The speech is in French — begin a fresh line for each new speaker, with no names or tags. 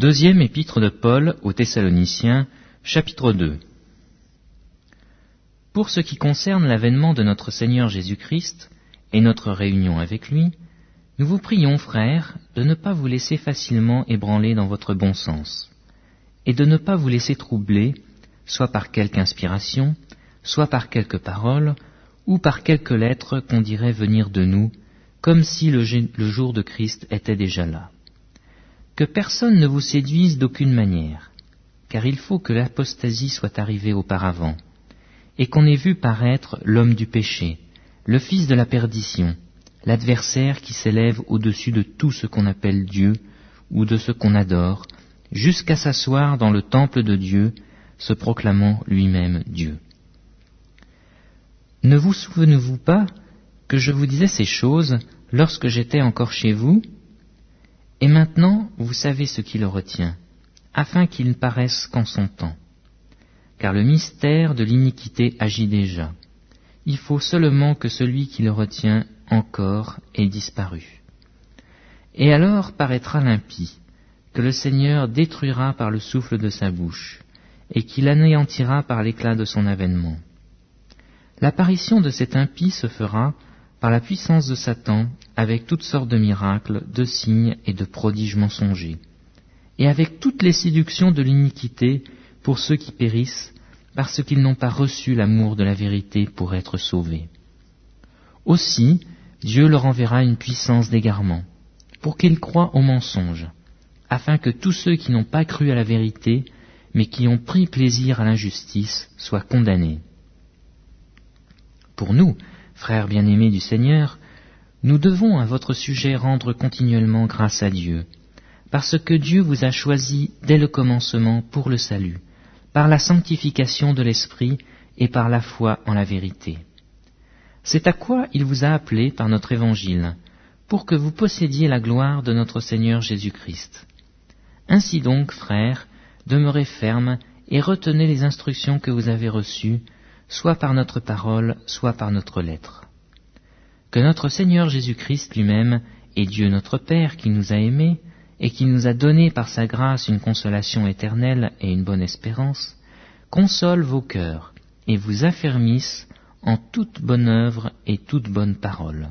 Deuxième épître de Paul aux Thessaloniciens, chapitre 2. Pour ce qui concerne l'avènement de notre Seigneur Jésus-Christ et notre réunion avec lui, nous vous prions, frères, de ne pas vous laisser facilement ébranler dans votre bon sens, et de ne pas vous laisser troubler, soit par quelque inspiration, soit par quelque parole, ou par quelque lettre qu'on dirait venir de nous, comme si le, jour de Christ était déjà là. Que personne ne vous séduise d'aucune manière, car il faut que l'apostasie soit arrivée auparavant, et qu'on ait vu paraître l'homme du péché, le fils de la perdition, l'adversaire qui s'élève au-dessus de tout ce qu'on appelle Dieu ou de ce qu'on adore, jusqu'à s'asseoir dans le temple de Dieu, se proclamant lui-même Dieu. Ne vous souvenez-vous pas que je vous disais ces choses lorsque j'étais encore chez vous? Et maintenant vous savez ce qui le retient, afin qu'il ne paraisse qu'en son temps. Car le mystère de l'iniquité agit déjà. Il faut seulement que celui qui le retient encore ait disparu. Et alors paraîtra l'impie, que le Seigneur détruira par le souffle de sa bouche, et qu'il anéantira par l'éclat de son avènement. L'apparition de cet impie se fera par la puissance de Satan avec toutes sortes de miracles, de signes et de prodiges mensongers, et avec toutes les séductions de l'iniquité pour ceux qui périssent parce qu'ils n'ont pas reçu l'amour de la vérité pour être sauvés. Aussi, Dieu leur enverra une puissance d'égarement, pour qu'ils croient au mensonge, afin que tous ceux qui n'ont pas cru à la vérité, mais qui ont pris plaisir à l'injustice, soient condamnés. Pour nous, frères bien-aimés du Seigneur, nous devons à votre sujet rendre continuellement grâce à Dieu, parce que Dieu vous a choisi dès le commencement pour le salut, par la sanctification de l'Esprit et par la foi en la vérité. C'est à quoi il vous a appelé par notre évangile, pour que vous possédiez la gloire de notre Seigneur Jésus-Christ. Ainsi donc, frères, demeurez fermes et retenez les instructions que vous avez reçues, soit par notre parole, soit par notre lettre. Que notre Seigneur Jésus-Christ lui-même et Dieu notre Père qui nous a aimés et qui nous a donné par sa grâce une consolation éternelle et une bonne espérance, console vos cœurs et vous affermisse en toute bonne œuvre et toute bonne parole.